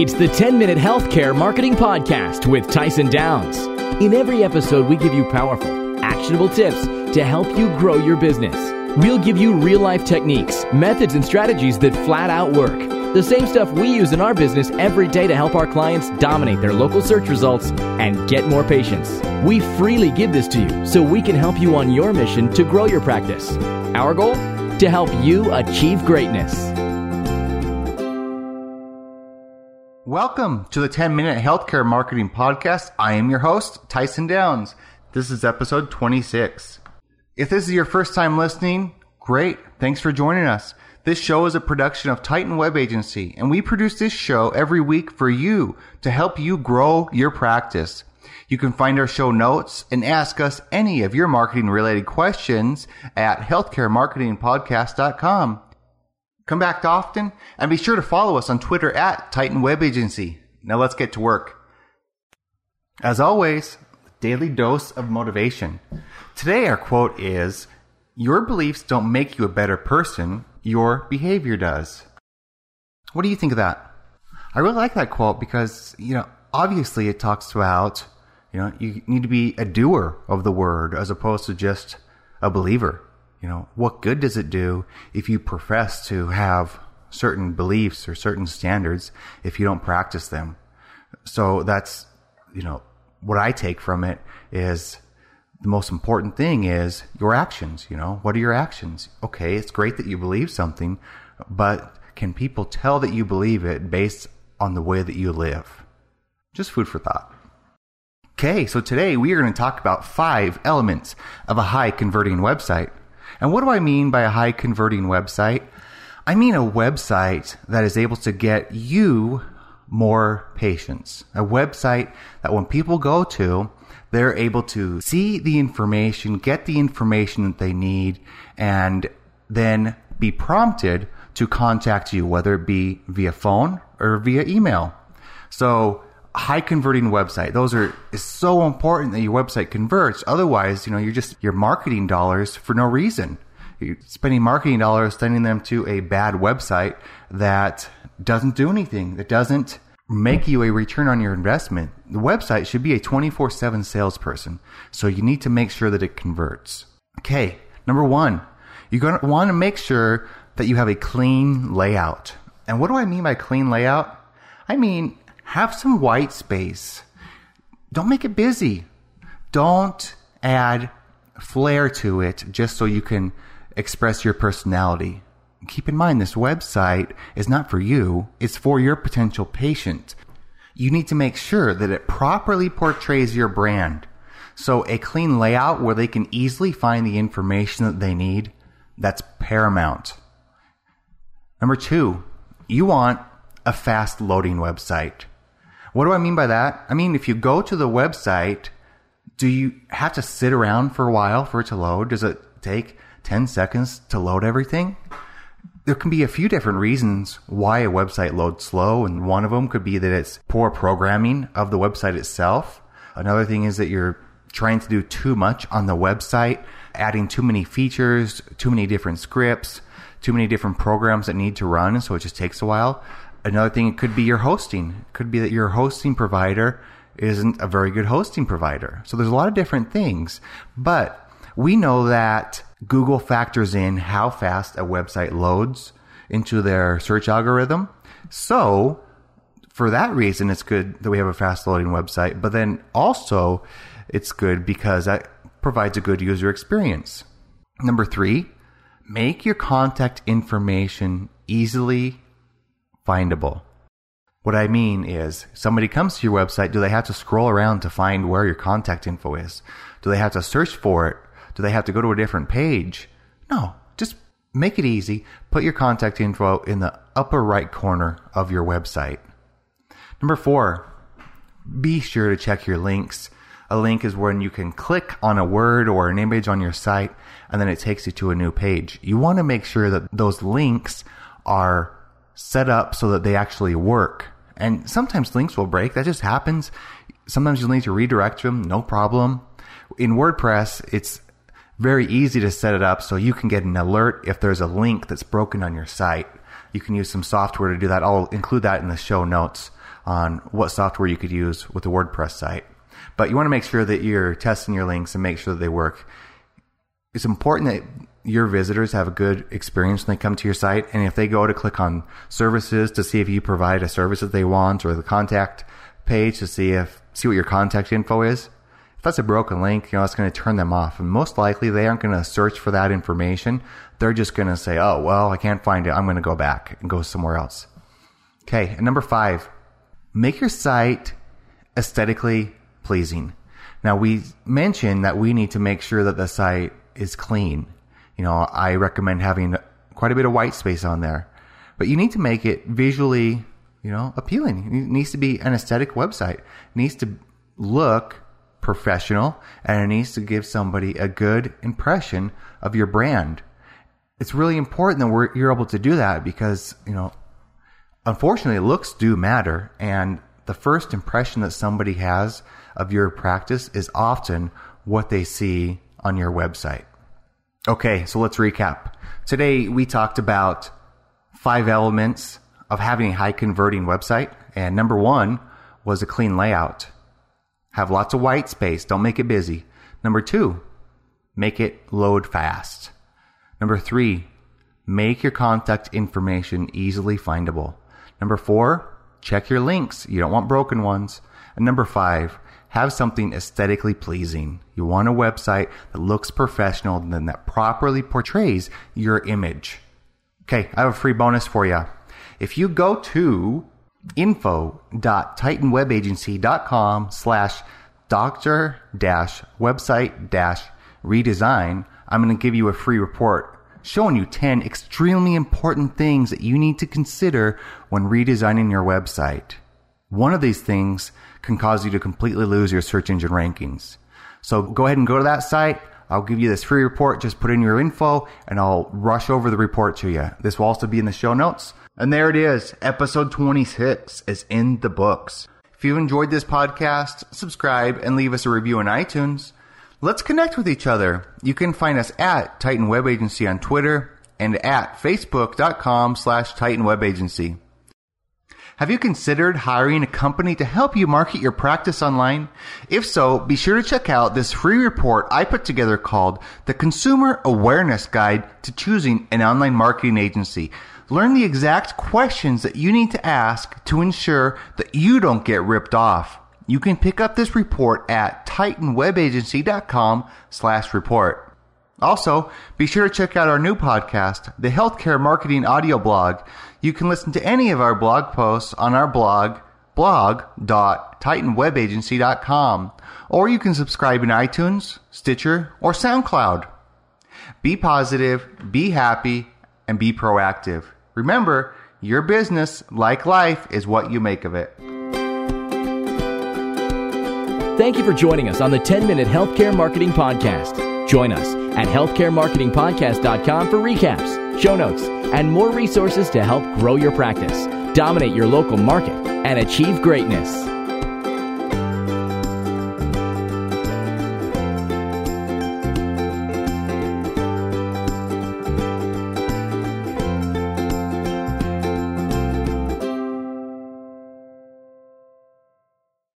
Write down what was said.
It's the 10 Minute Healthcare Marketing Podcast with Tyson Downs. In every episode, we give you powerful, actionable tips to help you grow your business. We'll give you real life techniques, methods, and strategies that flat out work. The same stuff we use in our business every day to help our clients dominate their local search results and get more patients. We freely give this to you so we can help you on your mission to grow your practice. Our goal? To help you achieve greatness. Welcome to the 10 Minute Healthcare Marketing Podcast. I am your host, Tyson Downs. This is episode 26. If this is your first time listening, great. Thanks for joining us. This show is a production of Titan Web Agency, and we produce this show every week for you to help you grow your practice. You can find our show notes and ask us any of your marketing related questions at healthcaremarketingpodcast.com. Come back often and be sure to follow us on Twitter at Titan Web Agency. Now let's get to work. As always, daily dose of motivation. Today our quote is, your beliefs don't make you a better person, your behavior does. What do you think of that? I really like that quote because, you know, obviously it talks about, you know, you need to be a doer of the word as opposed to just a believer. You know, what good does it do if you profess to have certain beliefs or certain standards if you don't practice them? So that's, you know, what I take from it is the most important thing is your actions. You know, what are your actions? Okay, it's great that you believe something, but can people tell that you believe it based on the way that you live? Just food for thought. Okay, so today we are going to talk about five elements of a high converting website. And what do I mean by a high converting website? I mean a website that is able to get you more patients. A website that when people go to, they're able to see the information, get the information that they need, and then be prompted to contact you, whether it be via phone or via email. So high converting website. Those are is so important that your website converts. Otherwise, you know, you're just your marketing dollars for no reason. You're spending marketing dollars sending them to a bad website that doesn't do anything. That doesn't make you a return on your investment. The website should be a 24/7 salesperson. So you need to make sure that it converts. Okay, number 1. You're going to want to make sure that you have a clean layout. And what do I mean by clean layout? I mean have some white space. Don't make it busy. Don't add flair to it just so you can express your personality. Keep in mind, this website is not for you, it's for your potential patient. You need to make sure that it properly portrays your brand. So, a clean layout where they can easily find the information that they need, that's paramount. Number two, you want a fast loading website. What do I mean by that? I mean, if you go to the website, do you have to sit around for a while for it to load? Does it take 10 seconds to load everything? There can be a few different reasons why a website loads slow, and one of them could be that it's poor programming of the website itself. Another thing is that you're trying to do too much on the website, adding too many features, too many different scripts, too many different programs that need to run, so it just takes a while. Another thing it could be your hosting. It could be that your hosting provider isn't a very good hosting provider. So there's a lot of different things, but we know that Google factors in how fast a website loads into their search algorithm. So for that reason, it's good that we have a fast loading website, but then also it's good because that provides a good user experience. Number three, make your contact information easily findable. What I mean is, somebody comes to your website, do they have to scroll around to find where your contact info is? Do they have to search for it? Do they have to go to a different page? No, just make it easy. Put your contact info in the upper right corner of your website. Number four, be sure to check your links. A link is when you can click on a word or an image on your site and then it takes you to a new page. You want to make sure that those links are set up so that they actually work. And sometimes links will break. That just happens. Sometimes you'll need to redirect them. No problem. In WordPress, it's very easy to set it up so you can get an alert if there's a link that's broken on your site. You can use some software to do that. I'll include that in the show notes on what software you could use with a WordPress site. But you want to make sure that you're testing your links and make sure that they work. It's important that your visitors have a good experience when they come to your site. And if they go to click on services to see if you provide a service that they want or the contact page to see if, see what your contact info is, if that's a broken link, you know, it's going to turn them off. And most likely they aren't going to search for that information. They're just going to say, oh, well, I can't find it. I'm going to go back and go somewhere else. Okay. And number five, make your site aesthetically pleasing. Now we mentioned that we need to make sure that the site is clean. You know, I recommend having quite a bit of white space on there, but you need to make it visually, you know, appealing. It needs to be an aesthetic website. It needs to look professional and it needs to give somebody a good impression of your brand. It's really important that you're able to do that because, you know, unfortunately looks do matter and the first impression that somebody has of your practice is often what they see on your website. Okay, so let's recap. Today we talked about five elements of having a high converting website. And number one was a clean layout. Have lots of white space. Don't make it busy. Number two, make it load fast. Number three, make your contact information easily findable. Number four, check your links. You don't want broken ones. And number five, have something aesthetically pleasing. You want a website that looks professional and that properly portrays your image. Okay, I have a free bonus for you. If you go to info.titanwebagency.com slash doctor dash website dash redesign, I'm going to give you a free report showing you 10 extremely important things that you need to consider when redesigning your website. One of these things can cause you to completely lose your search engine rankings. So go ahead and go to that site. I'll give you this free report. Just put in your info and I'll rush over the report to you. This will also be in the show notes. And there it is. Episode 26 is in the books. If you enjoyed this podcast, subscribe and leave us a review on iTunes. Let's connect with each other. You can find us at Titan Web Agency on Twitter and at facebook.com slash Titan Web Agency. Have you considered hiring a company to help you market your practice online? If so, be sure to check out this free report I put together called The Consumer Awareness Guide to Choosing an Online Marketing Agency. Learn the exact questions that you need to ask to ensure that you don't get ripped off. You can pick up this report at titanwebagency.com slash report. Also, be sure to check out our new podcast, the Healthcare Marketing Audio Blog. You can listen to any of our blog posts on our blog, blog.titanwebagency.com, or you can subscribe in iTunes, Stitcher, or SoundCloud. Be positive, be happy, and be proactive. Remember, your business, like life, is what you make of it. Thank you for joining us on the 10 Minute Healthcare Marketing Podcast. Join us at healthcaremarketingpodcast.com for recaps, show notes, and more resources to help grow your practice, dominate your local market, and achieve greatness.